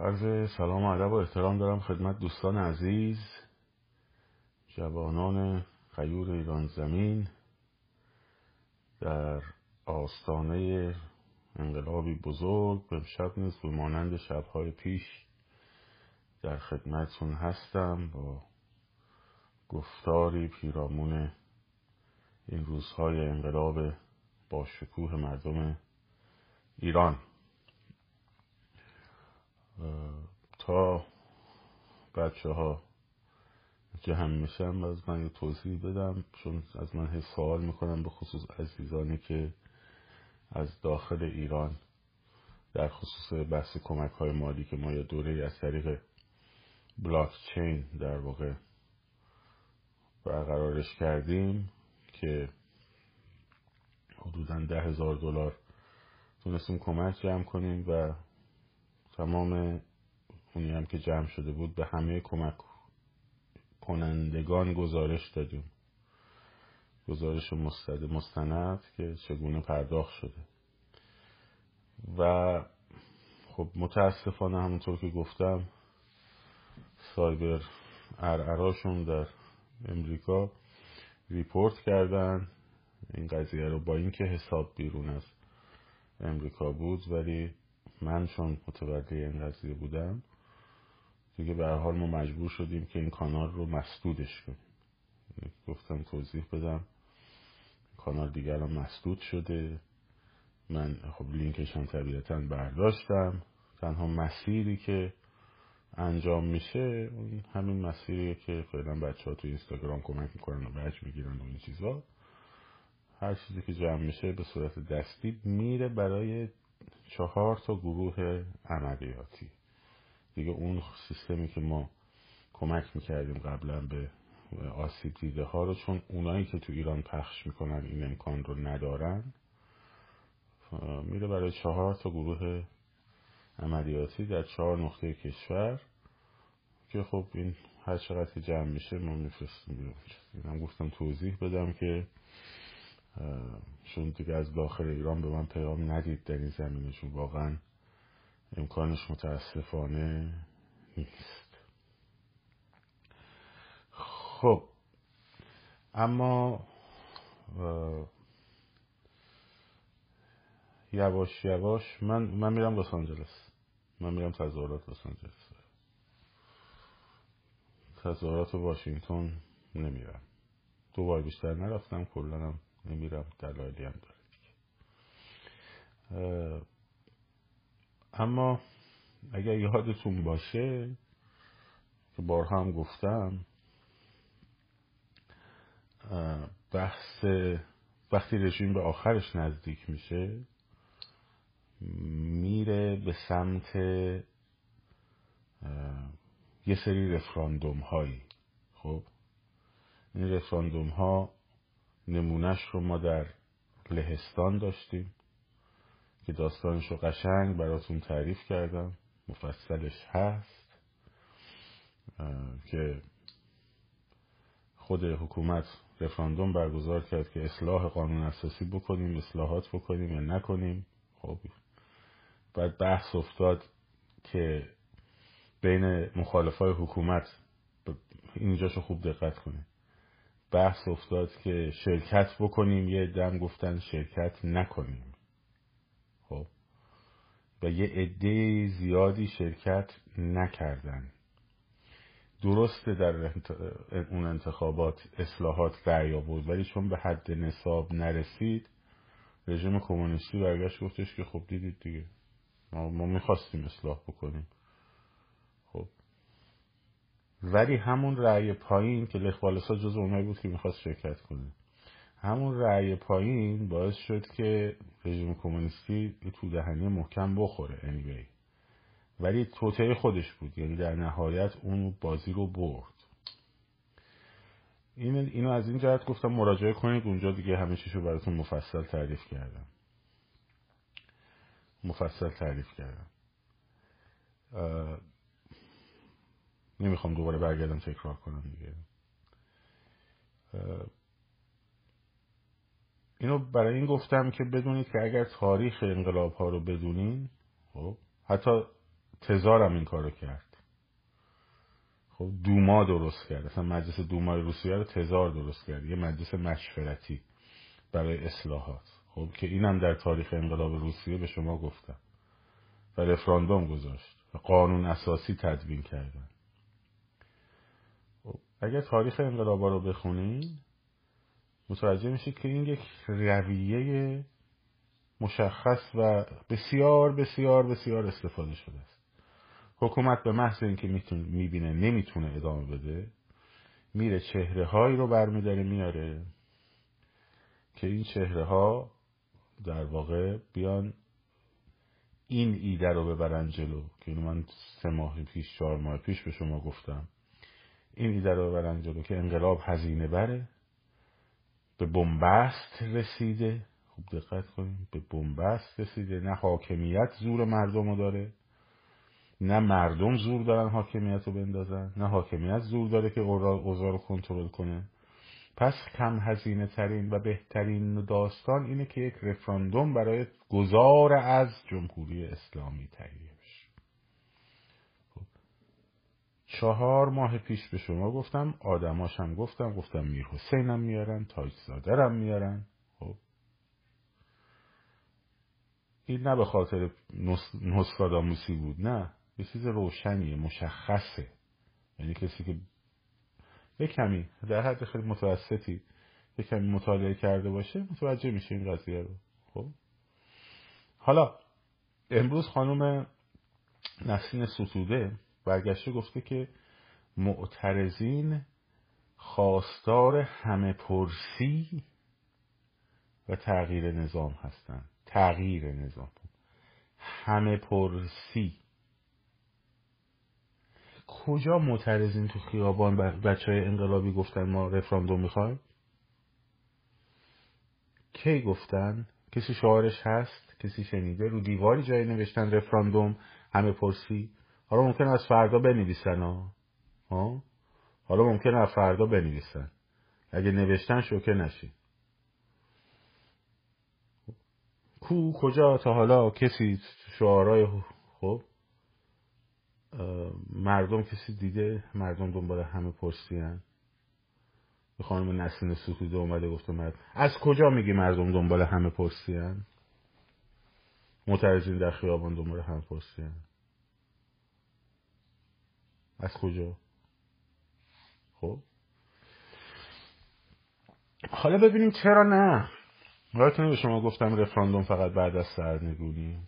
عرض سلام و ادب و احترام دارم خدمت دوستان عزیز جوانان غیور ایران زمین در آستانه انقلابی بزرگ. امشب نیز به مانند شبهای پیش در خدمتتون هستم با گفتاری پیرامون این روزهای انقلاب با شکوه مردم ایران. تا بچه ها جمع میشن از من یه توضیح بدم چون از من سوال می‌کنم به خصوص عزیزانی که از داخل ایران در خصوص بحث کمک های مالی که ما یه دوره از طریق بلاک چین در واقع برقرارش کردیم که حدودا ده هزار دلار تونستیم کمک جمع کنیم و تمام اونی هم که جمع شده بود به همه کمک کنندگان گزارش دادیم. گزارش مستد مستند که چگونه پرداخت شده. و خب متاسفانه همونطور که گفتم سایبر ارعراشون در امریکا ریپورت کردن. این قضیه رو با اینکه حساب بیرون از امریکا بود ولی من چون متوجه این قضیه بودم دیگه به حال ما مجبور شدیم که این کانال رو مسدودش کنیم. گفتم توضیح بدم. کانال دیگه الان مسدود شده. من خب لینکش هم طبیعتا برداشتم. تنها مسیری که انجام میشه همین مسیریه که فعلا بچه ها تو اینستاگرام کمک می‌کنن و بچ می‌گیرن و این چیزا. هر چیزی که جمع میشه به صورت دستی میره برای چهار تا گروه عملیاتی. دیگه اون سیستمی که ما کمک می‌کردیم قبلا به آسیب دیده ها رو چون اونایی که تو ایران پخش می‌کنن این امکان رو ندارن میره برای چهار تا گروه عملیاتی در چهار نقطه کشور که خب این هر چقدر که جمع میشه ما میفرستیم اینم گفتم توضیح بدم که چون دیگه از داخل ایران به من پیام ندید در این زمینشون واقعا امکانش متاسفانه نیست. خب اما یواش یواش من من میرم لس آنجلس. من میرم تظاهرات لس آنجلس. تظاهرات واشنگتن نمیرم. دو بار بیشتر نرفتم کلا نمیرم دلایلی هم داره اما اگر یادتون باشه که بارها هم گفتم بحث وقتی رژیم به آخرش نزدیک میشه میره به سمت یه سری رفراندوم هایی خب؟ این رفراندوم ها نمونهش رو ما در لهستان داشتیم که داستانش رو قشنگ براتون تعریف کردم. مفصلش هست که خود حکومت رفراندوم برگزار کرد که اصلاح قانون اساسی بکنیم اصلاحات بکنیم یا نکنیم. خب بعد بحث افتاد که بین مخالفای حکومت اینجاشو خوب دقت کنیم بحث افتاد که شرکت بکنیم یه دم گفتن شرکت نکنیم. خب. و یه عده زیادی شرکت نکردن. درسته در اون انتخابات اصلاحات رأی بود ولی چون به حد نصاب نرسید رژیم کمونیستی برگشت گفتش که خب دیدید دیگه. ما, ما می‌خواستیم اصلاح بکنیم. ولی همون رأی پایین که لخوالسا جز اونایی بود که می‌خواست شرکت کنه. همون رأی پایین باعث شد که رژیم کمونیستی تو دهنی محکم بخوره anyway. ولی توطعه خودش بود یعنی در نهایت اون بازی رو برد. این اینو از این جهت گفتم مراجعه کنید اونجا دیگه همه چیشو براتون مفصل تعریف کردم. مفصل تعریف کردم. نمی‌خوام دوباره برگردم تکرار کنم دیگه. اینو برای این گفتم که بدونید که اگر تاریخ انقلاب ها رو بدونین خب حتی تزارم این کارو کرد. خب دوما درست کرد. اصلا مجلس دومای روسیه رو تزار درست کرد. یه مجلس مشورتی برای اصلاحات. خب که اینم در تاریخ انقلاب روسیه به شما گفتم. و رفراندوم گذاشت. و قانون اساسی تدوین کردن. اگر تاریخ انقلابا رو بخونین متوجه میشید که این یک رویه مشخص و بسیار بسیار بسیار استفاده شده است. حکومت به محض اینکه می‌بینه نمی‌تونه ادامه بده میره چهره هایی رو برمیداره میاره که این چهره ها در واقع بیان این ایده رو ببرن جلو. که من سه ماه پیش چهار ماه پیش به شما گفتم. این ایده رو ببرن جلو که انقلاب هزینه بره به بنبست رسیده. خوب دقت کنیم به بنبست رسیده. نه حاکمیت زور مردم رو داره نه مردم زور دارن حاکمیت رو بندازن نه حاکمیت زور داره که اوضاع رو کنترل کنه. پس کم هزینه ترین و بهترین داستان اینه که یک رفراندوم برای گذار از جمهوری اسلامی تهیه بشه خب. چهار ماه پیش به شما گفتم آدماشم گفتم گفتم میر حسینم میارن تاج زادرم میارن. خب. این نه به خاطر نسخاداموسی بود نه. یه چیز روشنیه مشخصه. یعنی کسی که یه کمی در حد خیلی متوسطی یه کمی مطالعه کرده باشه متوجه میشه این قضیه رو. خب. حالا امروز خانم نسین ستوده برگشته گفته که معترضین خواستار همه پرسی و تغییر نظام هستند. تغییر نظام. همه پرسی. کجا معترضین تو خیابان بچه های انقلابی گفتن ما رفراندوم می‌خوایم؟ کی گفتن؟ کسی شعارش هست؟ کسی شنیده؟ رو دیواری جایی نوشتن رفراندوم همه پرسی؟ حالا ممکن از فردا بنویسن ها؟ حالا ممکن از فردا بنویسن. اگه نوشتن شوکه نشی. کو کجا تا حالا کسی شعارهای خب مردم کسی دیده؟ مردم دنبال همه پرسی هن به خانم نسین ستوده اومده گفته مرد از کجا میگی مردم دنبال همه پرسی هن معترضین در خیابان دنبال همه پرسی هن از کجا؟ خب. حالا ببینیم چرا نه. یادتونه به شما گفتم رفراندوم فقط بعد از سرنگونی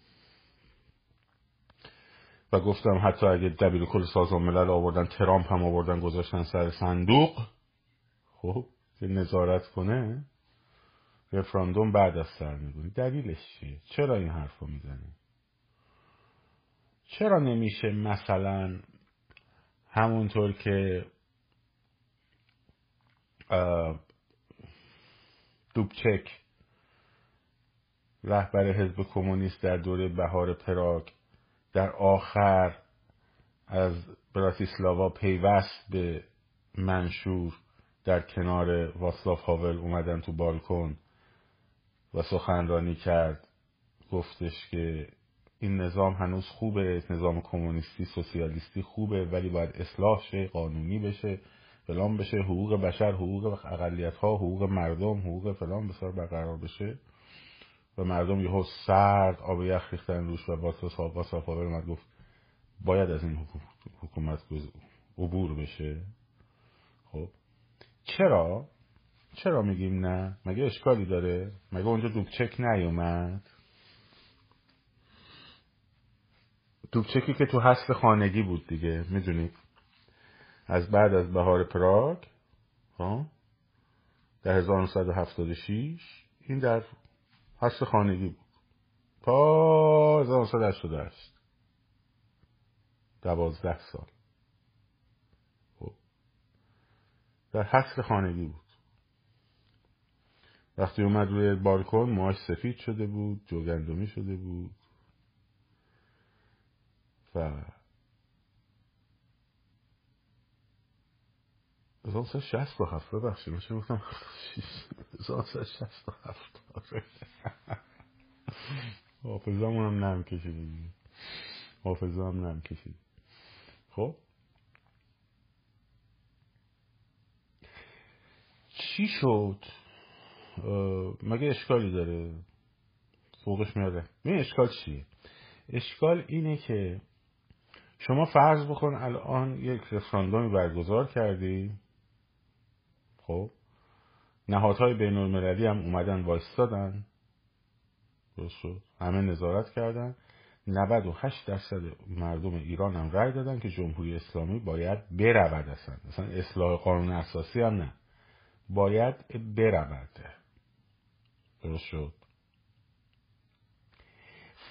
و گفتم حتی اگه دبیر کل سازمان ملل آوردن ترامپ هم آوردن گذاشتن سر صندوق خب که نظارت کنه رفراندوم بعد از سرنگونی دلیلش چیه؟ چرا این حرف رو چرا نمیشه مثلا همونطور که دوبچک رهبر حزب کمونیست در دوره بهار پراگ در آخر از براتیسلاوا پیوست به منشور در کنار واسلاف هاول اومدن تو بالکن و سخنرانی کرد گفتش که این نظام هنوز خوبه نظام کمونیستی سوسیالیستی خوبه ولی باید اصلاح شه قانونی بشه فلان بشه حقوق بشر حقوق اقلیت ها حقوق مردم حقوق فلان بسیار برقرار بشه. و مردم یهو سرد آب یخ ریختن روش و با صافاور اومد گفت باید از این حکومت عبور بشه. خب. چرا؟ چرا میگیم نه؟ مگه اشکالی داره؟ مگه اونجا دوبچک نیومد؟ دوبچکی که تو حسب خانگی بود دیگه می‌دونید از بعد از بهار پراگ ها در 1976 این در حس خانگی بود. تا 1988 دوازده سال. خب. در حس خانگی بود. وقتی اومد روی بالکن موهاش سفید شده بود جوگندمی شده بود. و 1967 ببخشید من چه گفتم 1967 حافظمون هم نم کشیده حافظه هم نم کشید خب؟ چی شد؟ مگه اشکالی داره؟ فوقش میاده این اشکال چیه؟ اشکال اینه که شما فرض بکن الان یک رفراندومی برگزار کردی. خب. نهادهای بین المللی هم اومدن وایستادن. همه نظارت کردن. 98 درصد مردم ایران هم رأی دادن که جمهوری اسلامی باید برود اصلا. مثلا اصلاح قانون اساسی هم نه. باید برود. درست شد.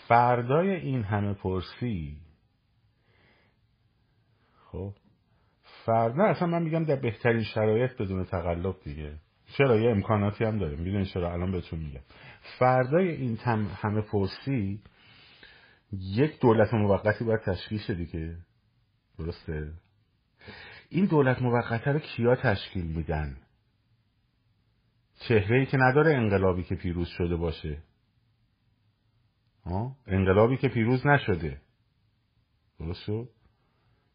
فردای این همه پرسی خب. فردا اصلا من میگم در بهترین شرایط بدون تقلب دیگه. چرا؟ یه امکاناتی هم داریم. می‌دونی چرا؟ الان بهتون میگم. فردای این همه پرسی یک دولت موقتی باید تشکیل شه دیگه. درسته؟ این دولت موقته رو کیا تشکیل میدن؟ چهره ای که نداره انقلابی که پیروز شده باشه. ها انقلابی که پیروز نشده. درست شد؟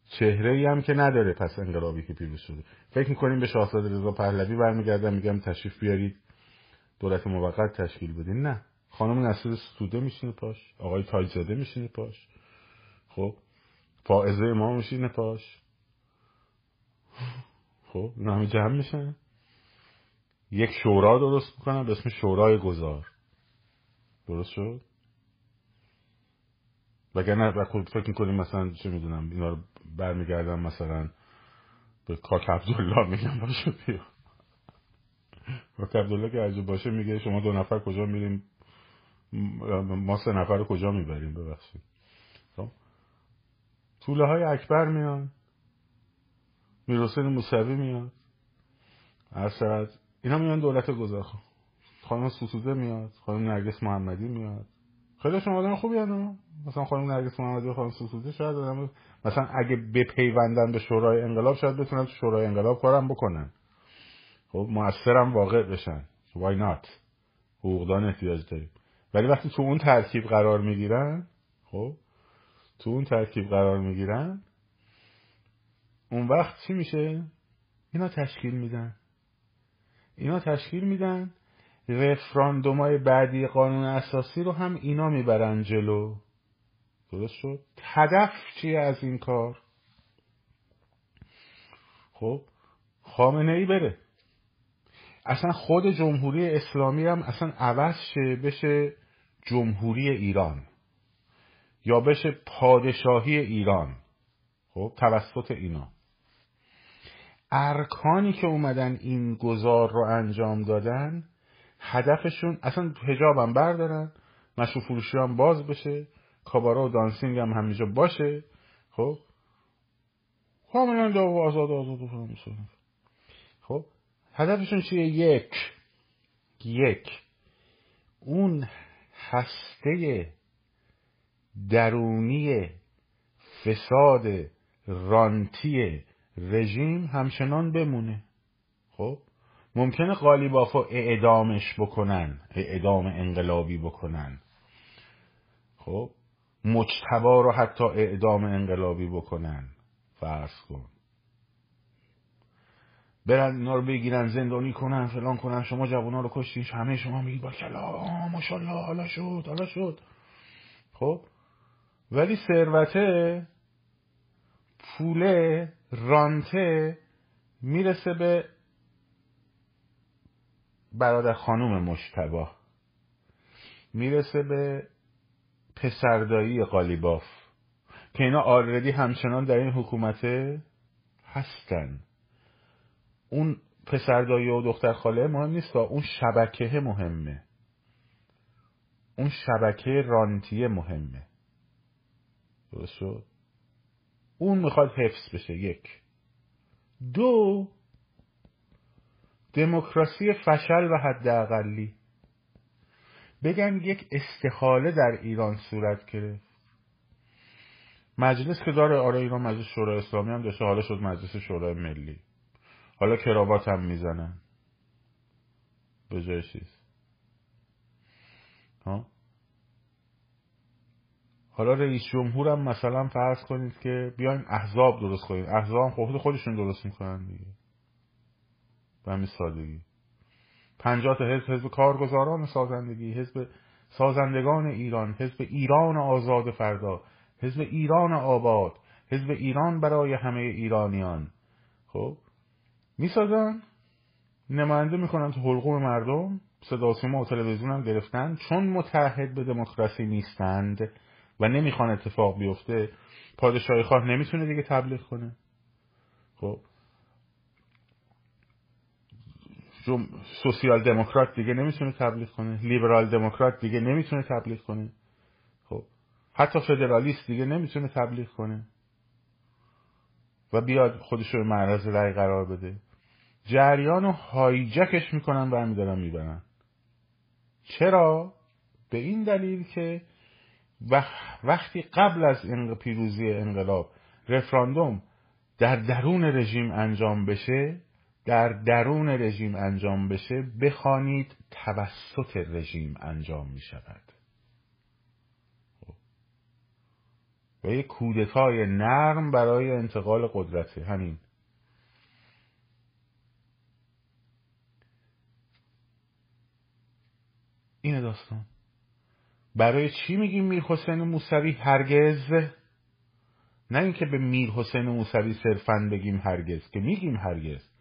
چهره ای هم که نداره پس انقلابی که پیروز شده. فکر می‌کنیم به شاهزاده رضا پهلوی برمیگردم میگم تشریف بیارید. دولت موقت تشکیل بدین. نه. خانم نصیر ستوده میشینه پاش. آقای تاجزاده میشینه پاش. خب. فائزه ما میشینه پاش. خب. همه جمع میشن. یک شورا درست می‌کنن به اسم شورای گذار درست شد؟ وگرنه خود فکر می‌کنیم مثلا چه می‌دونم اینا رو برمیگردم مثلا به کاک عبدالله میگم باشه بیا. کاک عبدالله که عجب باشه میگه شما دو نفر کجا میریم؟ ما سه نفر رو کجا می‌بریم؟ ببخشید. خب. طوله های اکبر میان. می‌رسین موسوی میاد. ارسد اینا میان دولت گذار. خانم سوسوده میاد. خانم نرگس محمدی میاد. خیلی شما آدم خوبی هستن. مثلا خانم نرگس محمدی خانم سوسوده شاید آدم مثلا اگه بپیوندن به شورای انقلاب شاید بتونن تو شورای انقلاب کارم بکنن. خب موثرم واقع بشن. Why not? حقوقدان احتیاج داریم. ولی وقتی تو اون ترکیب قرار می‌گیرن خب تو اون ترکیب قرار می‌گیرن اون وقت چی میشه؟ اینا تشکیل میدن. اینا تشکیل میدن رفراندومای بعدی قانون اساسی رو هم اینا می‌برن جلو. درست شد؟ هدف چیه از این کار؟ خب خامنه ای بره. اصلا خود جمهوری اسلامی هم اصلا عوض شه بشه جمهوری ایران یا بشه پادشاهی ایران. خب توسط اینا. ارکانی که اومدن این گذار رو انجام دادن هدفشون اصلا هجاب هم بردارن مشروع فروشی هم باز بشه کابارا و دانسینگ هم همینجا باشه. خب؟ کاملا داو و آزاد آزاد و خب؟ هدفشون چیه؟ یک. یک. اون هسته درونی فساد رانتی رژیم همچنان بمونه. خب؟ ممکنه قالیبافو اعدامش بکنن اعدام انقلابی بکنن. خب مجتبا رو حتی اعدام انقلابی بکنن. فرض کن. برن اینا رو بگیرن زندانی کنن فلان کنن شما جوونا رو کشتین همه شما میگید با کلا ماشاءالله حالا شد حالا شد. خب ولی ثروته پوله رانته می‌رسه به برادر خانوم مشتبا. می‌رسه به پسردایی قالیباف که اینا آردی همچنان در این حکومته هستن. اون پسردایی و دختر خاله مهم نیست اون شبکه مهمه. اون شبکه رانتیه مهمه. درست اون می‌خواد حفظ بشه یک. دو دموکراسی فشل و حداقلی. بگن یک استخاله در ایران صورت گرفت. مجلس که داره آره ایران مجلس شورای اسلامی هم داشته حالا شد مجلس شورای ملی. حالا کراوات هم می‌زنن. به جای چیز. ها؟ حالا رئیس جمهورم مثلا فرض کنید که بیاین احزاب درست کنید. احزاب خود خودشون درست می‌کنن دیگه. به همین سادگی. پنجاه تا حزب حزب کارگزاران سازندگی حزب سازندگان ایران حزب ایران آزاد فردا حزب ایران آباد حزب ایران برای همه ایرانیان. خب می‌سازن. نماینده می‌کنن تو حلقوم مردم. صدا سیما و تلویزیون هم گرفتن. چون متحد به دموکراسی نیستند و نمی‌خوان اتفاق بیفته پادشاهی خواه نمی‌تونه دیگه تبلیغ کنه. خب سوسیال دموکرات دیگه نمی‌تونه تبلیغ کنه. لیبرال دموکرات دیگه نمی‌تونه تبلیغ کنه. خب. حتی فدرالیست دیگه نمی‌تونه تبلیغ کنه. و بیاد خودش رو معرض رأی قرار بده. جریان رو هایجکش می‌کنن و دارن می‌برن. چرا؟ به این دلیل که وقتی قبل از پیروزی انقلاب رفراندوم در درون رژیم انجام بشه در درون رژیم انجام بشه بخوانید توسط رژیم انجام می شود و یک کودتای نرم برای انتقال قدرت همین. این داستان. برای چی میگیم میر حسین موسوی هرگز؟ نه اینکه به میر حسین موسوی صرفا بگیم هرگز که میگیم هرگز.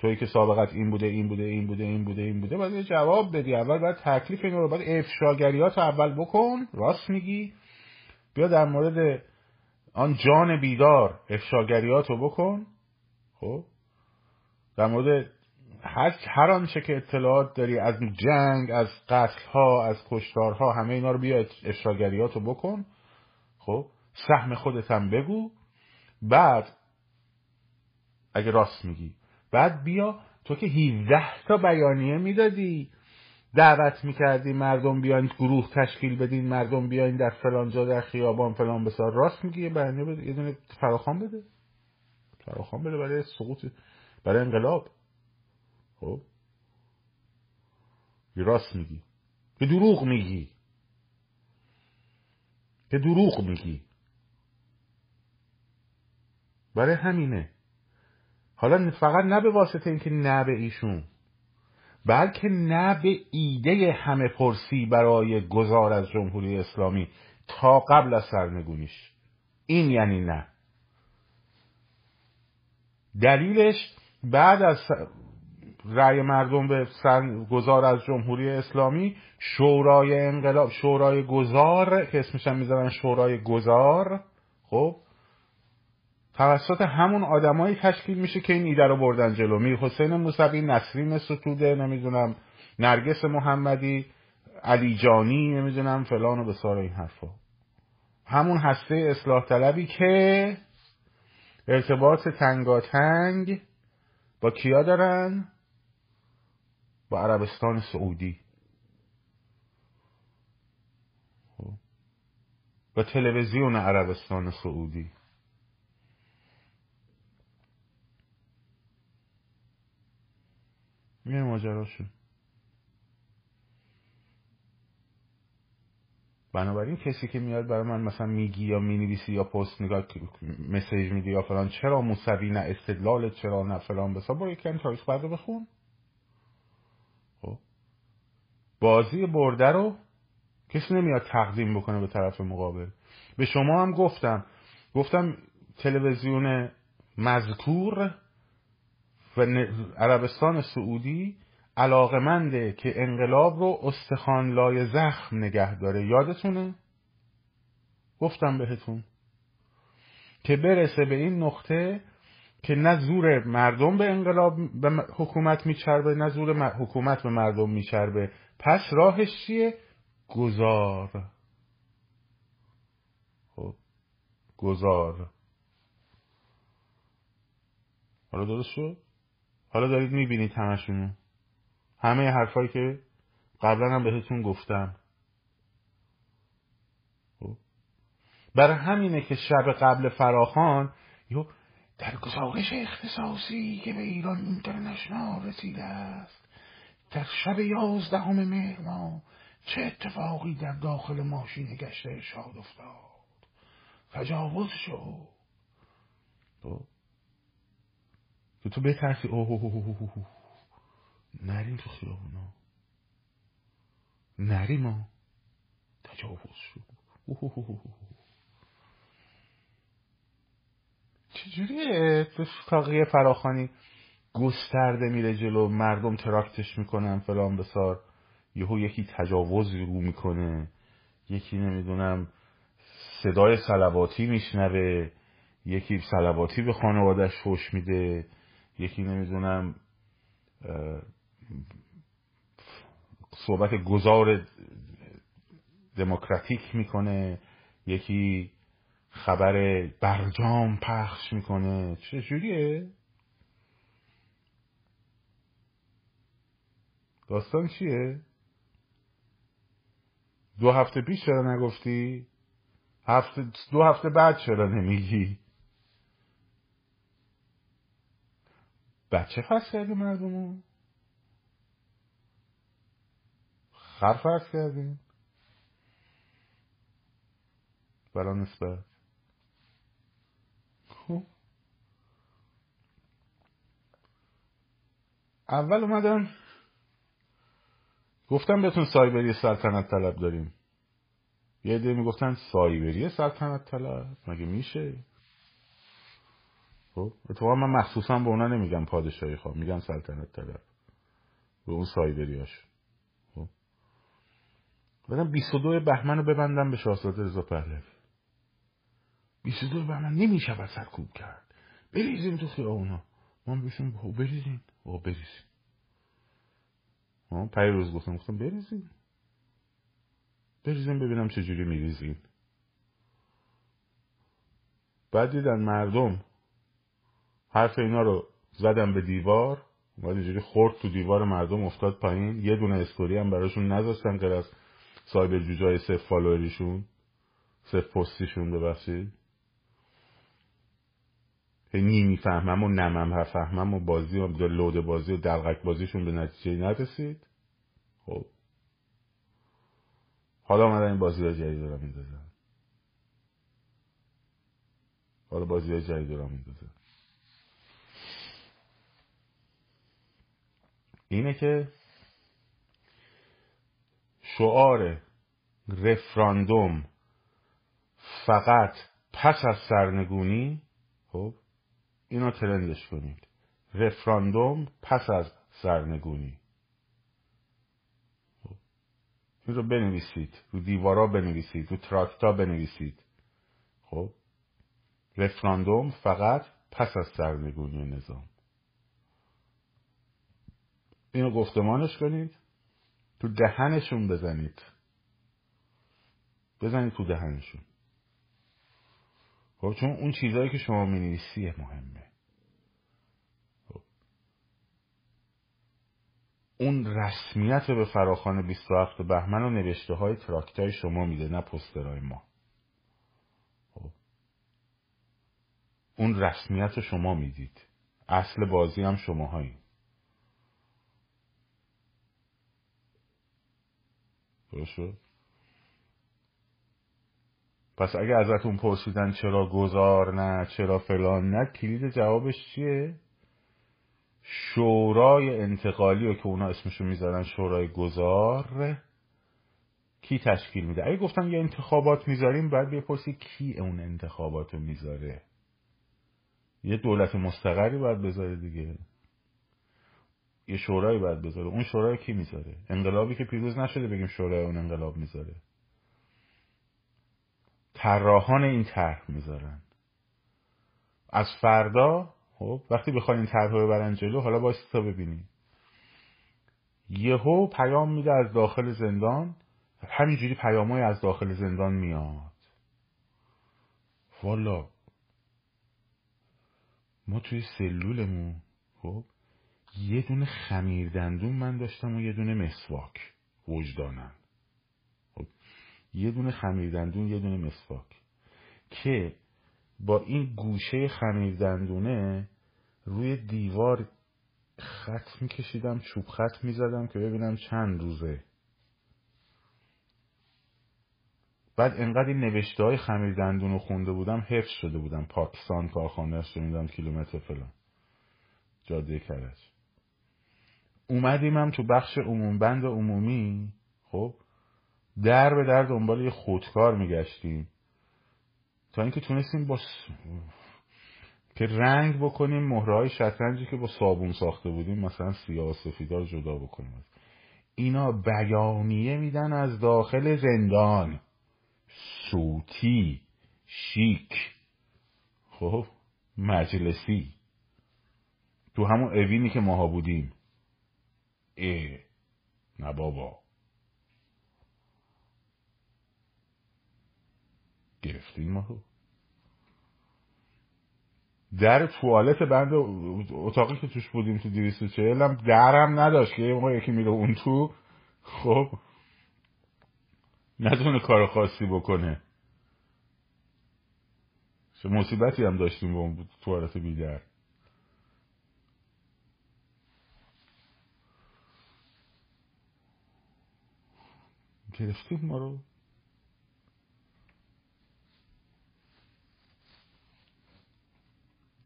توی که سابقت این بوده این بوده این بوده این بوده این بوده باید جواب بدی. اول باید تکلیف این رو باید افشاگریات اول بکن. راست میگی. بیا در مورد آن جان بیدار افشاگریات رو بکن. خب؟ در مورد هر, هر آنچه که اطلاعات داری از جنگ از قتل ها از کشتارها همه اینا رو بیا افشاگریات رو بکن. خب؟ سهم خودت هم بگو. بعد اگه راست میگی بعد بیا تو که 17 تا بیانیه می‌دادی. دعوت می‌کردی مردم بیاین گروه تشکیل بدین مردم بیاین در فلان جا در خیابان فلان بسار. راست میگی یه بیانیه بده یه دونه فراخان بده. فراخان بده برای سقوط برای انقلاب. خب؟ راست میگی. به دروغ میگی. به دروغ میگی. برای همینه. حالا فقط نه به واسطه اینکه نه به ایشون بلکه نه به ایده همه پرسی برای گذار از جمهوری اسلامی تا قبل از سرنگونیش. این یعنی نه. دلیلش بعد از رأی مردم به گذار از جمهوری اسلامی شورای انقلاب شورای گذار که اسمش هم می‌ذارن شورای گذار خب؟ توسط همون آدمایی تشکیل میشه که این ایده رو بردن جلو. میر حسین موسوی نسرین ستوده نمی‌دونم نرگس محمدی علی جانی نمی‌دونم فلان و بسار این حرفا. همون هسته اصلاح طلبی که ارتباط تنگاتنگ با کیا دارن؟ با عربستان سعودی. خب. با تلویزیون عربستان سعودی. این ماجرا شد بنابراین کسی که میاد برای من مثلا میگی یا می‌نویسی یا پست نگاه مسیج میدی یا فلان چرا موسوی نه استدلال چرا نه فلان؟ بسا برو یکم تاریخ بعد بخون. خب. بازی برده رو کسی نمیاد تقدیم بکنه به طرف مقابل. به شما هم گفتم. گفتم تلویزیون مذکور و عربستان سعودی علاقمنده که انقلاب رو استخوان لای زخم نگه داره یادتونه؟ گفتم بهتون که برسه به این نقطه که نه زور مردم به انقلاب به حکومت میچربه نه زور حکومت به مردم میچربه پس راهش چیه؟ گذار خب گذار حالا درست شد؟ حالا دارید می‌بینید همشونو همه حرفایی که قبلا هم بهتون گفتم. خب. برای همینه که شب قبل فراخان یو در گزارش اختصاصی که به ایران اینترنشنال رسیده است در شب یازدهم مهر ما چه اتفاقی در داخل ماشین گشت ارشاد افتاد؟ تجاوز شد. تو که تو بترسی اوه. نریم تو خیابونا. نریم ما تجاوز شد. چجوریه تاقیه فراخانی گسترده میره جلو؟ مردم تراکتش می‌کنن فلان بسار. یهو یکی تجاوز رو می‌کنه. یکی نمی‌دونم صدای سلواتی میشنوه. یکی سلواتی به خانوادش فوش میده. یکی نمی‌دونم صحبت گذار دموکراتیک می‌کنه یکی خبر برجام پخش می‌کنه. چه جوریه؟ داستان چیه؟ دو هفته پیش چرا نگفتی؟ هفته دو هفته بعد چرا نمیگی؟ بچه فرض کردی مردمو خر فرض کردیم برا نسبت. خب. اول اومدن. گفتم بهتون سایبری سلطنت طلب داریم. یه عده می‌گفتن سایبری سلطنت طلب. مگه میشه؟ خب. اتفاقا من مخصوصا به اونا نمیگم پادشاهی خواه. میگم سلطنت طلب. به اون سایبریاش بدم 22 بهمن رو ببندم به شاهزاده رضا پهلوی. 22 بهمن نمیشه سرکوب کرد. بریزیم تو خیابونا. ما بشیم بریزین. او بریزین. پای روز گفتم گفتم بریزین. بریزین ببینم چجوری میریزین. بعد دیدن مردم حرف اینا رو زدم به دیوار و اینجوری خورد تو دیوار مردم افتاد پایین. یه دونه اسکوری هم براشون نذاشتن که از صاحب جوجای صف فالووریشون صف پستیشون ببخشید. نیمی فهمم و نمم فهمم و بازی و لود بازی و دلغک بازیشون به نتیجه نرسید. خب. حالا آمدن این بازی های جدید رو میندازن حالا بازی های جدید رو میندازن اینه که شعار رفراندوم فقط پس از سرنگونی خب اینو ترندش کنید. رفراندوم پس از سرنگونی. خب. این رو بنویسید رو دیوارا بنویسید رو تراکتا بنویسید. خب رفراندوم فقط پس از سرنگونی نظام. اینو گفتمانش کنید. تو دهنشون بزنید. بزنید تو دهنشون. خب چون اون چیزهایی که شما می مهمه. خب. اون رسمیت به فراخان 27 بهمن و نوشته های تراکتای شما میده نه پسترهای ما. خب. اون رسمیت شما می‌دید. اصل بازی هم شماهایی درست پس اگه ازتون پرسیدن چرا گذار نه چرا فلان نه کلید جوابش چیه؟ شورای انتقالی و که اونا اسمشو می‌ذارن شورای گذار کی تشکیل میده؟ اگه گفتم یه انتخابات می‌ذاریم باید بپرسی کی اون انتخابات رو می‌ذاره. یه دولت مستقری باید بذاره دیگه. یه شورایی باید بذاره. اون شورای کی می‌ذاره؟ انقلابی که پیروز نشده بگیم شورای اون انقلاب می‌ذاره. طراحان این طرح می‌ذارن. از فردا خب وقتی بخوان این طرح رو ببرن جلو حالا باید تا ببینیم یهو پیام میده از داخل زندان. همینجوری پیامای از داخل زندان میاد. والا ما توی سلولمون خب یه دونه خمیر دندون من داشتم و یه دونه مسواک وجدانم. خب یه دونه خمیر دندون یه دونه مسواک. که با این گوشه خمیر دندونه روی دیوار خط میکشیدم چوب خط می‌زدم که ببینم چند روزه. بعد انقدر این نوشته های خمیر دندون رو خونده بودم حفظ شده بودم. پاکستان کارخانه شنیدم کیلومتر فلان. جاده کرج. اومدیم هم تو بخش عموم بند عمومی. خب در به در دنبال یه خودکار میگشتیم. تا اینکه تونستیم با که رنگ بکنیم مهره های شطرنجی که با صابون ساخته بودیم مثلا سیاه و سفیدا جدا بکنیم. اینا بیانیه میدن از داخل زندان. صوتی شیک. خب مجلسی. تو همون اوینی که ماها بودیم. ای نه بابا. گرفتیم ما در توالت بند اتاقی که توش بودیم تو دیویست چهل هم درم نداشت که یه یکی میره اون تو. خب نتونه کار خاصی بکنه. چه مصیبتی هم داشتیم با اون توالت بیدر گرفتیم ما رو.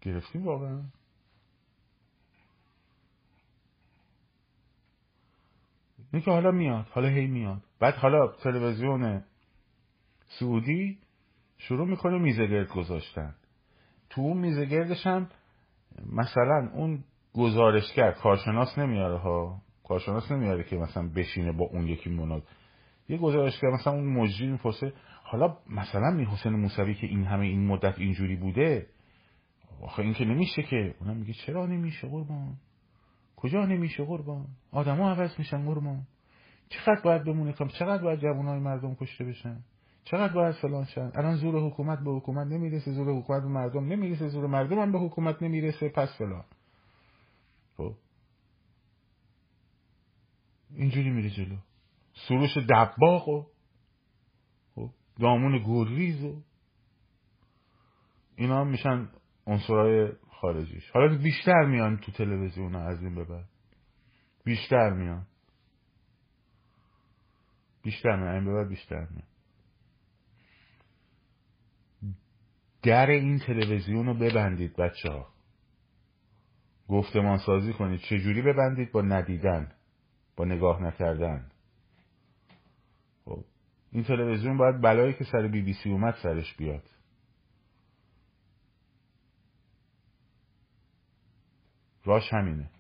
گرفتیم واقعا. این که حالا میاد حالا هی میاد. بعد حالا تلویزیون سعودی شروع می‌کنه میزه گرد گذاشتن. تو اون میزه گردش هم مثلا اون گزارشگر کارشناس نمیاره ها. کارشناس نمیاره که مثلا بشینه با اون یکی مناد. یه گزارشگر مثلا اون مجری می‌پرسه حالا مثلا می حسین موسوی که این همه این مدت اینجوری بوده آخه این که نمیشه که. اونم میگه چرا نمیشه قربان؟ کجا نمیشه قربان؟ آدما عوض میشن قربان. چقدر باید بمونه کم چقدر باید جوانای مردم کشته بشن؟ چقدر باید فلان شن؟ الان زور حکومت به حکومت نمی‌رسه زور حکومت به مردم نمی‌رسه زور مردم هم به حکومت نمی‌رسه. پس فلان. خب. اینجوری میره جلو. سروش دباغ و خب دامون گوریز و اینا هم میشن عنصرهای خارجیش. حالا بیشتر میان تو تلویزیون از این به بعد. بیشتر میان. بیشتر میان این به بعد بیشتر میان. در این تلویزیون رو ببندید بچه ها گفتمان سازی کنید. چجوری ببندید؟ با ندیدن. با نگاه نکردن. این تلویزیون باید بلایی که سر بی بی سی اومد سرش بیاد. راش همینه.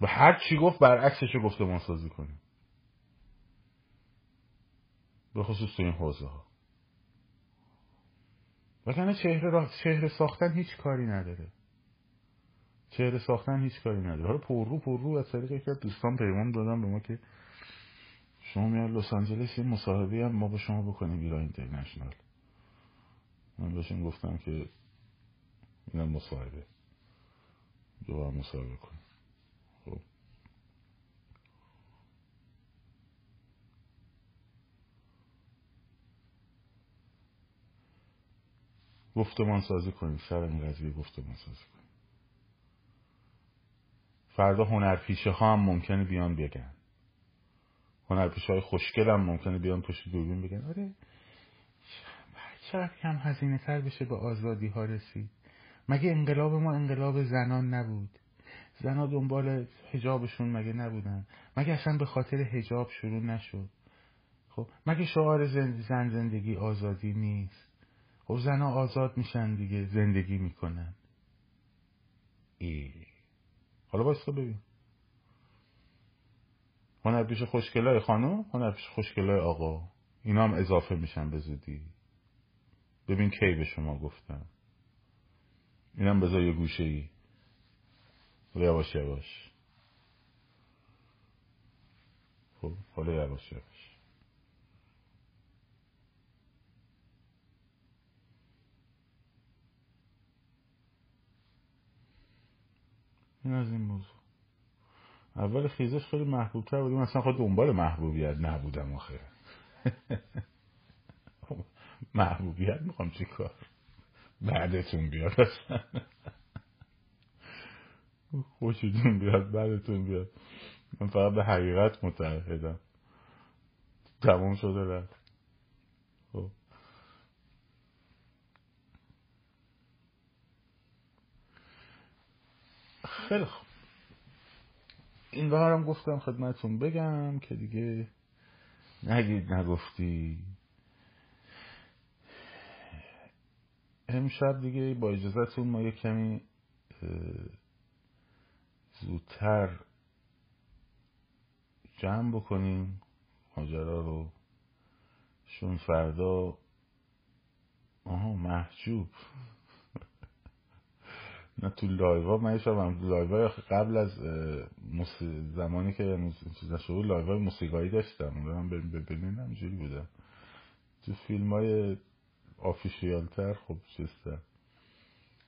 و هر چی گفت برعکسش گفته سازی کنیم. به خصوص تو این حوزه ها وگرنه چهره, را... چهره ساختن هیچ کاری نداره. چهره ساختن هیچ کاری نداره. حالا پر رو از طریق که دوستان پیمان دادم به ما که شما میاد لس آنجلس یه مصاحبه هم ما با شما بکنیم ایران اینترنشنال. من بهشون گفتم که اینم مصاحبه. دو هم مصاحبه کنیم خب. گفتمان سازی کنیم. سر این قضیه گفتمان سازی کنیم. فردا هنرپیشه ها هم ممکنه بیان بگن. هنرپیشه های خوشگل هم ممکنه بیان پشت دوربین بگن. آره. چقدر کم هزینه تر بشه به آزادی ها رسید. مگه انقلاب ما انقلاب زنان نبود؟ زنها دنبال هجابشون مگه نبودن؟ مگه اصلا به خاطر هجاب شروع نشد؟ خب مگه شعار زن زندگی آزادی نیست؟ خب زنها آزاد میشن دیگه زندگی می‌کنن. ای. حالا بایستا ببین. هنرپیش خوشگلای خانم هنرپیش خوشگلای آقا. اینا هم اضافه میشن به زودی. ببین کی به شما گفتم اینم بذار یه گوشه ای یواش یواش. خب حالا یواش یواش. این از این موضوع. اول خیزش خیلی محبوب تر بودیم اصلا خود دنبال محبوبیت نبودم آخه. محبوبیت می‌خوام چی کار؟ بعدتون بیاد. خوشتون بیاد بعدتون بیاد. من فقط به حقیقت متعهدم. تموم شده رفت. خب. خیلی خوب. این هم گفتم خدمتون بگم که دیگه نگید نگفتی. امشب دیگه با اجازتون ما یه کمی زودتر جمع بکنیم ماجرا رو شون فردا. آها محجوب. نه تو لایوا من شبم لایوا قبل از زمانی که چیز نشده لایوا موسیقایی داشتم. اونم ببینین همجوری بودم. تو فیلم های آفیشیال تر خب چیزتر.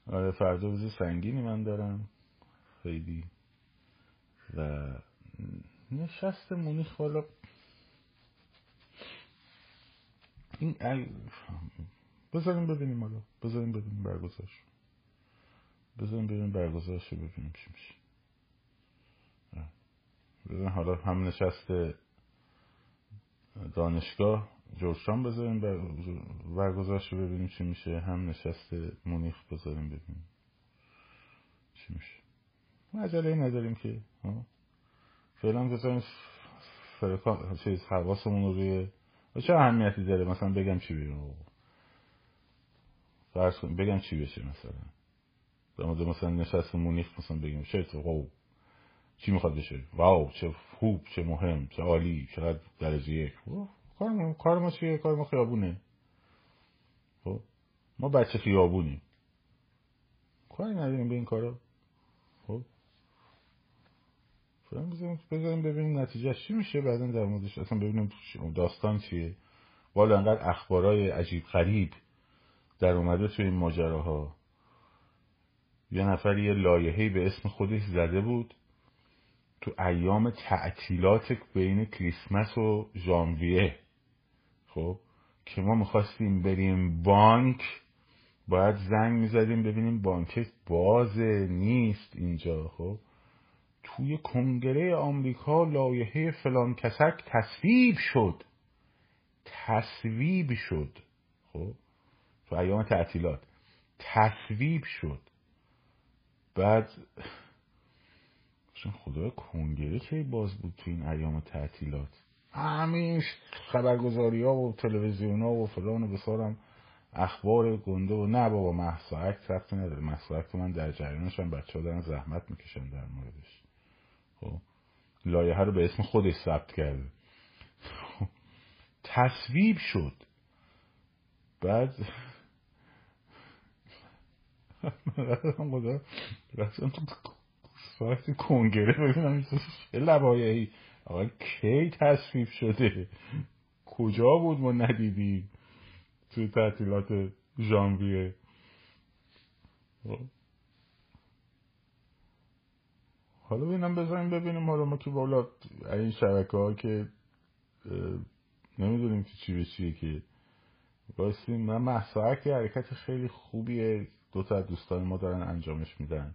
آره فردا روز سنگینی من دارم. خیلی. و نشست مونیخ حالا این. بذاریم ببینیم حالا. بذاریم ببینیم برگزارش بذاریم ببینیم برگزارش رو ببینیم چی میشه. بذاریم حالا هم نشست دانشگاه جورشان بذاریم برگزارش رو ببینیم چی میشه. هم نشست مونیخ بذاریم ببینیم چی میشه. مجله نداریم که. فعلا بذاریم فرکان چیز حواسمون رو روی چه اهمیتی داره مثلا بگم چی بیرون؟ فرض کنیم بگم چی بشه مثلا. در مورد مثلا نشست مونیخ مثلا بگیم چه اتفاق چی می‌خواد بشه؟ واو چه خوب چه مهم چه عالی چقدر درجه یک. کار ما کار ما چیه؟ کار ما خیابونه. خب ما بچه خیابونیم. کاری نداریم به این کارا. خب. بذاریم ببینیم نتیجه چی میشه بعدا در موردش اصلا ببینیم داستان چیه. والا انقدر اخبارای عجیب غریب در اومده توی این ماجراها. یه نفر یه لایحه‌ای به اسم خودش زده بود تو ایام تعطیلات بین کریسمس و ژانویه. خب که ما می‌خواستیم بریم بانک باید زنگ می‌زدیم ببینیم بانک بازه نیست اینجا. خب توی کنگره آمریکا لایحه فلان کسک تصویب شد. تصویب شد. خب تو ایام تعطیلات تصویب شد. بعد خدا کنگره که باز بود تو این ایام تعطیلات؟ همین خبرگزاری ها و تلویزیون ها و فلان و بسارم اخبار گنده و نه بابا محسا اکت رفتی نداره. محسا اکت من در جریانشم بچه ها دارن زحمت می‌کشن در موردش. خب لایه رو به اسم خودش ثبت کرده. خب. تصویب شد. بعد خدا رفتم سایت کنگره. ببینم چه لبایهی آقا کی تصویب شده؟ کجا بود ما ندیدیم توی تعطیلات ژانویه. حالا ببینم بذاریم ببینیم. حالا ما که بالا این شبکه ها که نمی‌دونیم که چی به چیه که. بایستیم من محصا که حرکت خیلی خوبیه. دو تا دوستان ما دارن انجامش میدن.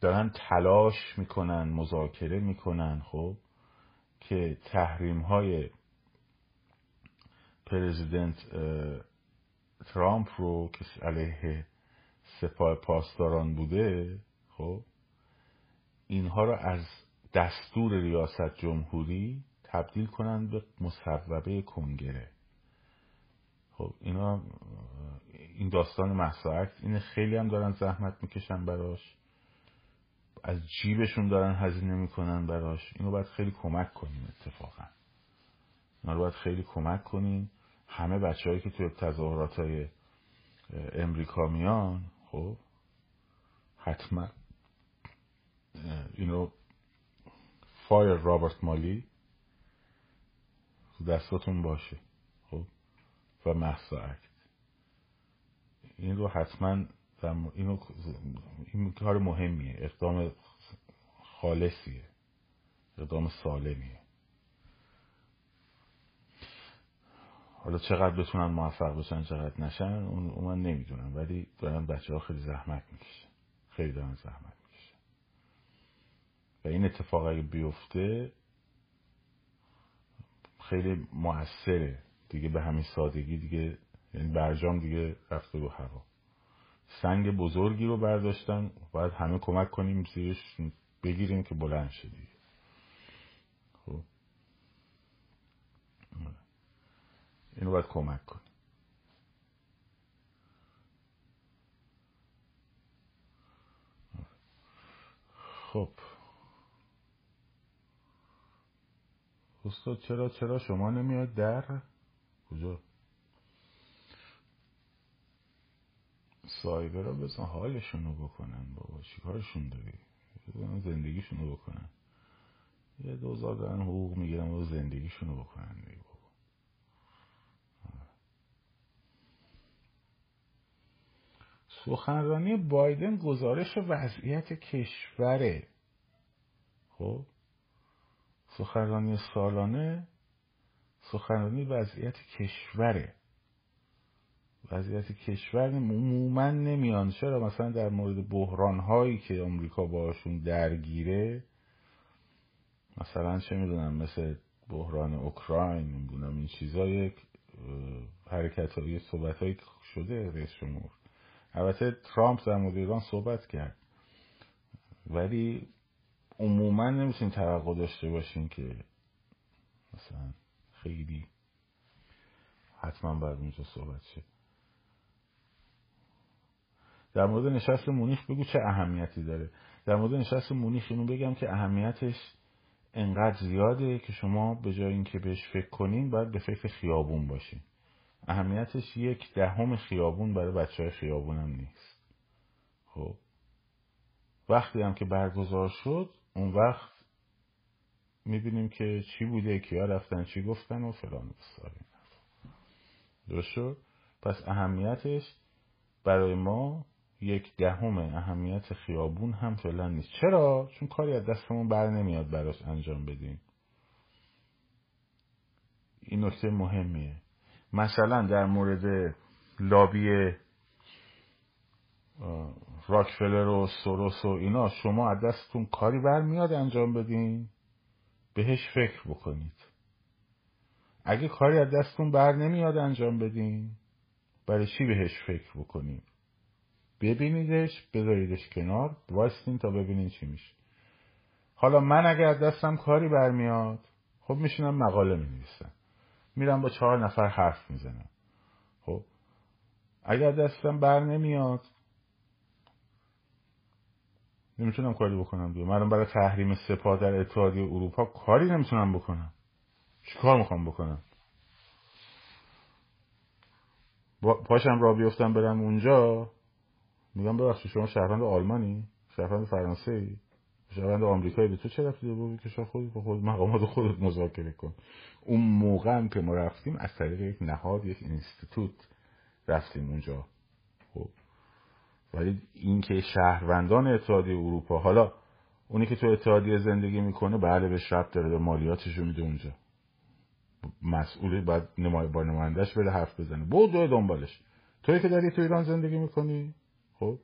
دارن تلاش می‌کنن مذاکره می‌کنن خب که تحریم های پرزیدنت ترامپ رو که علیه سپاه پاسداران بوده خب اینها رو از دستور ریاست جمهوری تبدیل کنن به مصوبه کنگره. خب اینا این داستان محسا این خیلی هم دارن زحمت می‌کشن براش. از جیبشون دارن هزینه می‌کنن براش. اینو باید خیلی کمک کنیم اتفاقا. اینا رو باید خیلی کمک کنیم. همه بچه که توی تظاهرات های امریکا میان خب حتما اینو فایر رابرت مالی دستاتون باشه خب و محسا این رو حتما اینو این کار مهمیه. اقدام خالصیه. اقدام سالمیه. حالا چقدر بتونن موفق بشن چقدر نشن اون من نمی‌دونم. ولی دارن بچه ها خیلی زحمت می‌کشن. خیلی دارن زحمت می‌کشن. و این اتفاق اگه بیفته خیلی موثره دیگه به همین سادگی دیگه یعنی برجام دیگه رفته رو هوا. سنگ بزرگی رو برداشتن. باید همه کمک کنیم زیرش بگیریم که بلند شه دیگه. خب. اینو باید کمک کنیم. خب. استاد چرا چرا شما نمیاد در؟ کجا؟ سایبر رو بزن حالشونو بکنن بابا. چیکارشون داری؟ زندگیشونو بکنن. یه دوزار دارن حقوق می‌گیرن و زندگیشونو بکنن دیگه بابا. سخنرانی بایدن گزارش وضعیت کشوره. خب؟ سخنرانی سالانه سخنرانی وضعیت کشوره. وضعیت کشور عموما نمیان. چرا؟ مثلا در مورد بحران هایی که آمریکا باشون درگیره مثلا چه می‌دونم مثل بحران اوکراین نمی‌دونم این چیزا یک حرکت های صحبت هایی شده رئیس جمهور. البته ترامپ در مورد ایران صحبت کرد. ولی عموما نمی‌تونین توقع داشته باشین که مثلا خیلی حتما باید اونجا صحبت شه. در مورد نشست مونیخ بگو چه اهمیتی داره. در مورد نشست مونیخ اینو بگم که اهمیتش انقدر زیاده که شما به جای اینکه بهش فکر کنین باید به فکر خیابون باشین. اهمیتش یک دهم خیابون برای بچه های خیابون هم نیست. خب. وقتی هم که برگزار شد اون وقت می‌بینیم که چی بوده کیا رفتن چی گفتن و فلان بساری درست شد؟ پس اهمیتش برای ما یک دهم اهمیت خیابون هم فعلا نیست. چرا؟ چون کاری از دستمون بر نمیاد براش انجام بدیم. این نکته مهمیه. مثلا در مورد لابی راکفلر و سوروس و اینا شما از دستتون کاری برمیاد انجام بدین؟ بهش فکر بکنید. اگه کاری از دستتون بر نمیاد انجام بدین برای چی بهش فکر بکنید ببینیدش بذاریدش کنار وایستین تا ببینین چی میشه. حالا من اگر دستم کاری برمیاد خب میشینم مقاله می‌نویسم. میرم با چهار نفر حرف می‌زنم. خب اگر دستم بر نمیاد نمی‌تونم کاری بکنم دیگه. من برای تحریم سپاه در اتحادیه اروپا کاری نمی‌تونم بکنم. چی کار می‌خوام بکنم؟ پاشم را بیفتم برم اونجا. میگم ببخشید شما شهروند آلمانی؟ شهروند فرانسه ای شهروند آمریکایی به تو چه رفتی بود که خودت با خود مقامات خودت مذاکره کن. اون موقع هم که ما رفتیم از طریق یک نهاد یک اینستیتوت رفتیم اونجا. خب. ولی اینکه شهروندان اتحادیه اروپا حالا اونی که تو اتحادیه زندگی می‌کنه بله به شرط داره به مالیاتش میده اونجا. مسئولی باید نمای با نمایندش بره حرف بزنه. بود دو دنبالش. توی که داری تو ایران زندگی می‌کنی؟ خب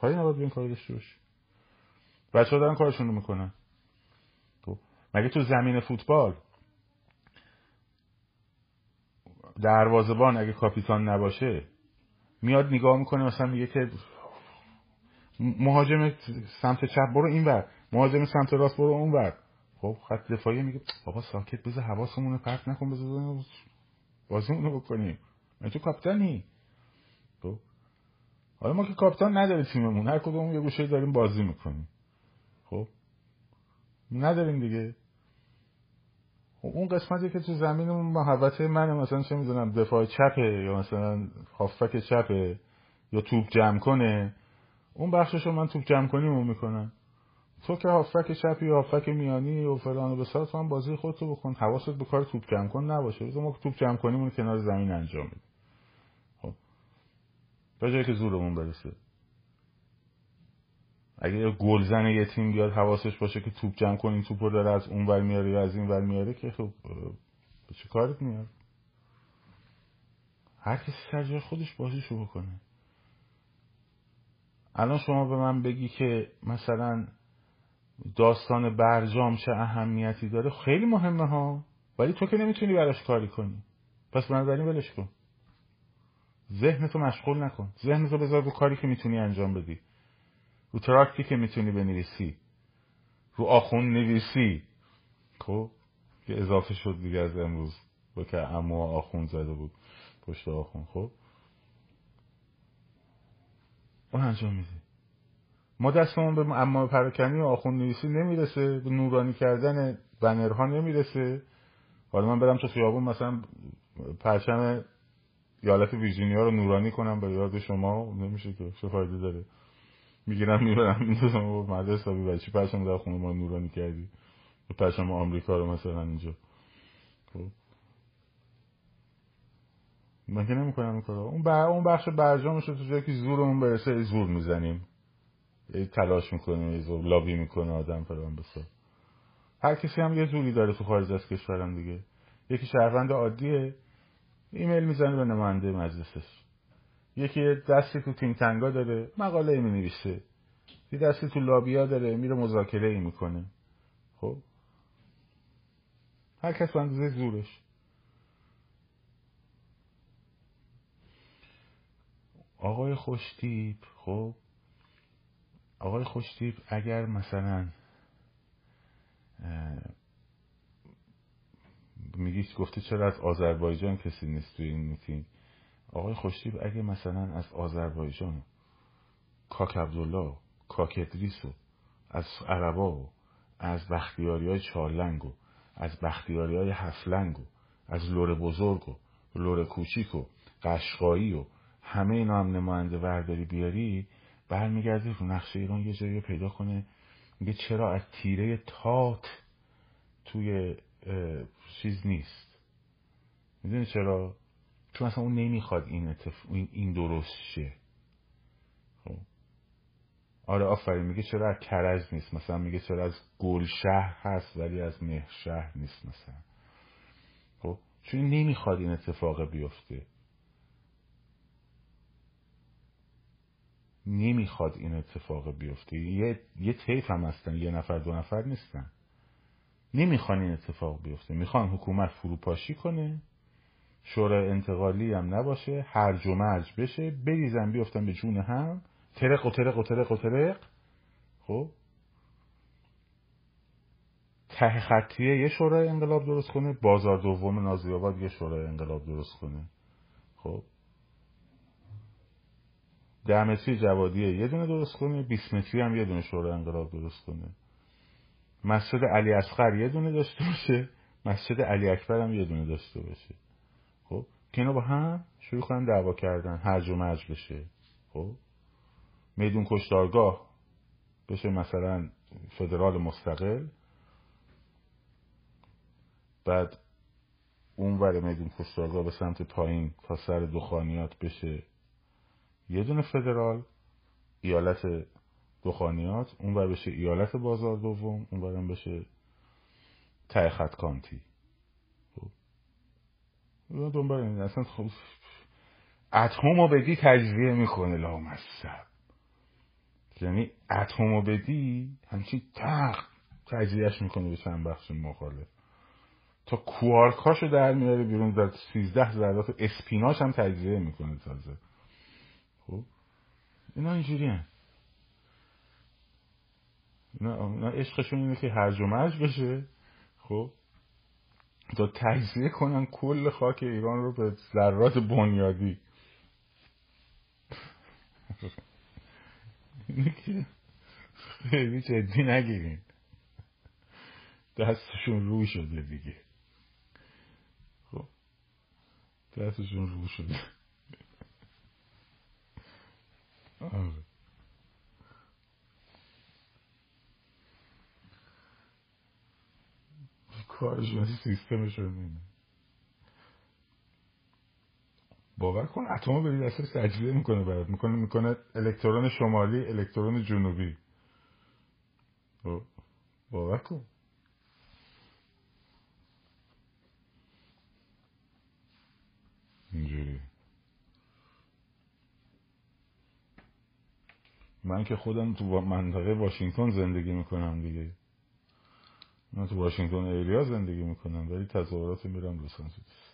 کاری نباید این کاری داشته باشی. بچه ها دارن کارشون رو می‌کنن. خب مگه تو زمین فوتبال دروازبان اگه کاپیتان نباشه میاد نگاه می‌کنه مثلا میگه که مهاجم سمت چپ برو این بر مهاجم سمت راست برو اون بر خب خط دفاعی میگه بابا ساکت بذار حواسمون رو پرت نکن بذار بازیمون رو بکنیم. من تو کاپیتانی. حالا ما که کاپیتان نداره تیممون هر کدوم یه گوشه داریم بازی می‌کنیم. خب؟ نداریم دیگه. خب اون قسمتی که تو زمینمون محبته منه مثلا چه می‌دونم دفاع چپه یا مثلا هافک چپه یا توپ جمع کنه اون بخششو من توپ جمع کنیم می‌کنم. تو که هافک چپی یا هافک میانی و فلان و بسار تو هم بازی خودتو بکن. حواست به کار توپ جمع کن نباشه. ما توپ جمع کنیم اون کنار زمین انجام میدیم تا جایی که زورمون برسه. اگه گلزن یه تیم بیاد حواسش باشه که توپ جمع کنین توپ رو داره از اون ور میاره یا از این ور میاره که خب به چه کارت میاد؟ هر کسی سر جای خودش بازیشو بکنه. الان شما به من بگی که مثلا داستان برجام چه اهمیتی داره خیلی مهمه ها ولی تو که نمی‌تونی براش کاری کنی. پس بنابراین ولش کن. ذهنتو مشغول نکن. ذهنتو بذار رو کاری که می‌تونی انجام بدی. رو تراکتی که می‌تونی بنویسی. رو آخون نویسی. خب؟ که اضافه شد دیگه از امروز. با که امو آخون زده بود. پشت آخون. خب؟ اون انجام میدی ما دستمون به اما پراکنی و آخون نویسی نمی‌رسه. به نورانی کردن بنرها نمی‌رسه. حالا من برم تو خیابون مثلا پرچم یالت ویرجینیا رو نورانی کنم به یاد شما. نمیشه که. چه فایده داره؟ می‌گیرم می‌برم. می‌دونم. و مدرسه حسابی بچی پرچم در خونه ما نورانی کردی. پرچم آمریکا رو مثلا اینجا. خب. من که نمی‌کنم این کارا اون, اون بخش برجامش رو تو جایی که زورمون برسه زور می‌زنیم. تلاش می‌کنیم زور لابی می‌کنه آدم فلان بسا هر کسی هم یه زوری داره تو خارج از کشورم دیگه. یکی شهروند عادیه. ایمیل می‌زنه به نماینده مجلسش. یکی دستی تو تیم تنگا داره مقاله می نویسه یه دستی تو لابیا داره میره مذاکره ای می‌کنه. خب؟ هر کس به زورش. آقای خوشتیب خب؟ آقای خوشتیب اگر مثلا میگیش گفته چرا از آذربایجان کسی نیست توی این میتینگ؟ آقای خوشتیپ اگه مثلا از آذربایجان کاک عبدالله کاک ادریس از عربا و از بختیاری های چارلنگ و از بختیاری های هفلنگ و از لر بزرگ و لر کوچیک و قشقایی و همه اینا هم نماینده ورداری بیاری برمیگرده رو نقشه ایران یه جایی پیدا کنه. میگه چرا از تیره تات توی چیز نیست. می‌دونی چرا؟ چون اصلا اون نمی‌خواد این, اتف... این درست شه. خب. آره آفرین میگه چرا از کرج نیست مثلا میگه چرا از گل شهر هست ولی از مهر شهر نیست مثلا. خب. چون نمی‌خواد این اتفاق بیفته. نمی‌خواد این اتفاق بیفته. یه, یه تیف هم هستن یه نفر دو نفر نیستن. نمی‌خوان این اتفاق بیفته. می‌خوان حکومت فروپاشی کنه. شورای انتقالی هم نباشه. هرج و مرج بشه. بریزن بیفتن به جون هم. ترق و ترق و ترق و ترق. خب؟ ته خطیه یه شورای انقلاب درست کنه. بازار دوم نازیاباد یه شورای انقلاب درست کنه. خب؟ ده جوادیه یه دونه درست کنه. 20 متری هم یه دونه شورای انقلاب درست کنه. مسجد علی اصغر یه دونه داشته باشه. مسجد علی اکبر هم یه دونه داشته باشه. خب؟ که اینا با هم شروع کنن دعوا کردن هرج و مرج بشه. خب؟ میدون کشتارگاه بشه مثلا فدرال مستقل. بعد اون ور میدون کشتارگاه به سمت پایین تا سر دخانیات بشه. یه دونه فدرال ایالت دخانیات اون بر بشه ایالت بازار دوم اون برم بشه ته خط کانتی. خب. دنبال این اصلا خب اتم رو بدی تجزیه می‌کنه. لامصب یعنی اتم رو بدی همچین تق تجزیهش می‌کنه به چند بخش مخالف. تا کوارکاشو در میاره بیرون در سیزده ذرات اسپیناش هم تجزیه می‌کنه تازه. خب. اینا اینجوری هم. اینا عشقشون اینه که هرج و مرج بشه. خب تا تجزیه کنن کل خاک ایران رو به ذرات بنیادی. خیلی جدی نگیرین. دستشون رو شده دیگه. خب دستشون رو شده. آره. کارشون سیستمشون اینه باور کن اتم بری دستش تجزیه می‌کنه برات. می‌کنه می‌کنه الکترون شمالی الکترون جنوبی. خب، باور کن. اینجوری. من که خودم تو منطقه واشنگتن زندگی می‌کنم دیگه. من تو واشنگتن ایریا زندگی می‌کنم ولی تظاهرات میرم لس آنجلس.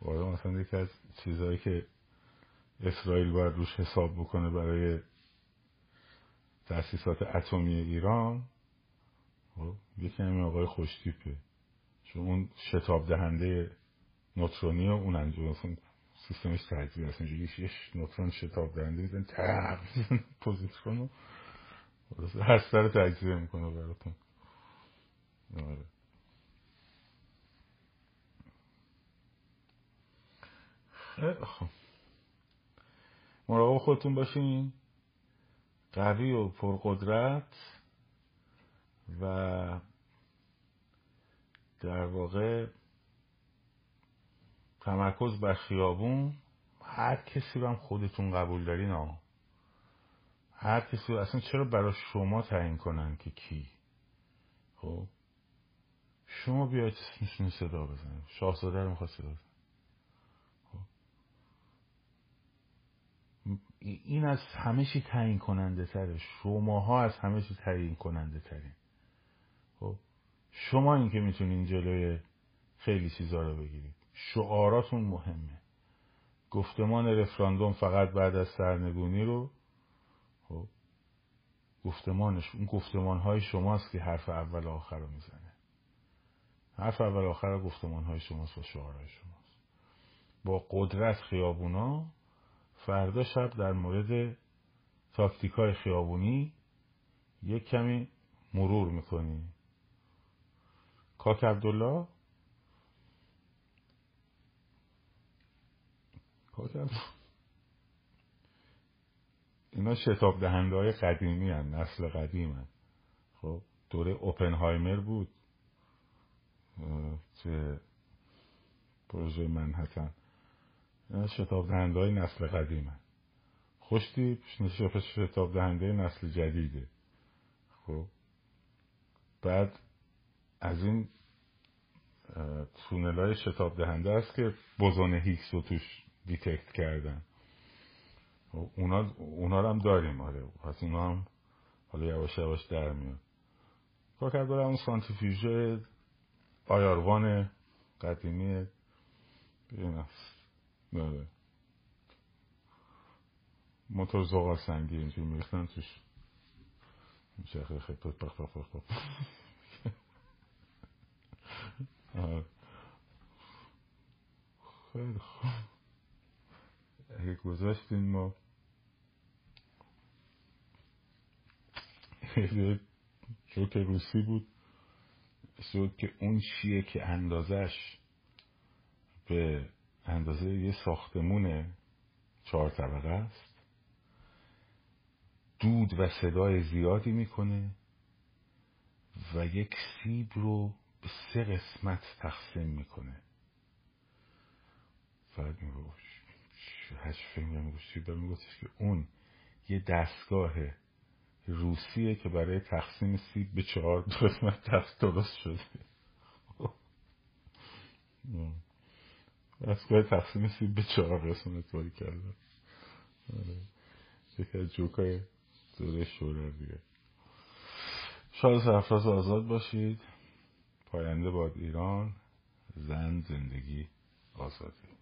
آره مثلا یکی از چیزهایی که اسرائیل باید روش حساب بکنه برای تأسیسات اتمی ایران خب یکی همین آقای خوشتیپه. چون اون شتاب دهنده نوترونی و اون انجام سیستمش تجزیه هست اینجوری یه نوترون شتاب دهنده میزن تق پوزیترون رو هسته رو تجزیه می‌کنه براتون. آره. مراقب خودتون باشین. قوی و پرقدرت و در واقع تمرکز بر خیابون هر کسی رو هم خودتون قبول دارین ها هر کسی رو اصلا چرا برای شما تعیین کنن که کی؟ خب؟ شما بیاید می‌تونی صدا بزنید شاهزاده رو می‌خواد صدا بزنید این از همه چی تعیین کننده تره. شماها از همه چی تعیین کننده ترین. خب؟ شما این که می‌تونین جلوی خیلی چیزا رو بگیرید شعاراتون مهمه. گفتمان رفراندوم فقط بعد از سرنگونی رو خب گفتمانش اون گفتمان های شماست که حرف اول آخر رو می‌زنه. حرف اول آخر گفتمان های شماست و شعارهای شماست. با قدرت خیابونا فردا شب در مورد تاکتیک های خیابونی یک کمی مرور می‌کنیم. کاک عبدالله کاک اینا شتاب دهنده های قدیمی هن. نسل قدیم هن. خب دوره اوپنهایمر بود چه پروژه منحتن شتاب دهنده های نسل قدیمه خوشتی شتاب دهنده نسل جدیده خب بعد از این تونل های شتاب دهنده است که بزن هیکس رو توش دیتکت کردن. اونا, اونا رو هم داریم. آره پس اونا هم حالا یواش یواش در میاد. کرده اون سانتیفیوژ آیاروان قدیمی ببین بله. موتور زغال سنگی اینجوری میریختن توش. میشه خیلی خیلی پخ پخ پخ پخ خیلی خوب. اگه گذاشتین ما جوک روسی بود. شد که اون چیه که اندازش به اندازه یه ساختمون چهار طبقه است. دود و صدای زیادی می‌کنه و یک سیب رو به سه قسمت تقسیم می‌کنه. بعد میگوش هشت فیلم میگوشتش که اون یه دستگاه روسیه که برای تقسیم سیب به چهار قسمت درست شده. دستگاه تقسیم سیب به چهار قسمت باری کرده. آره. یکی از جوکای دوره شوره دیگه شاد سرفراز آزاد باشید. پاینده باد ایران زن زندگی آزادی.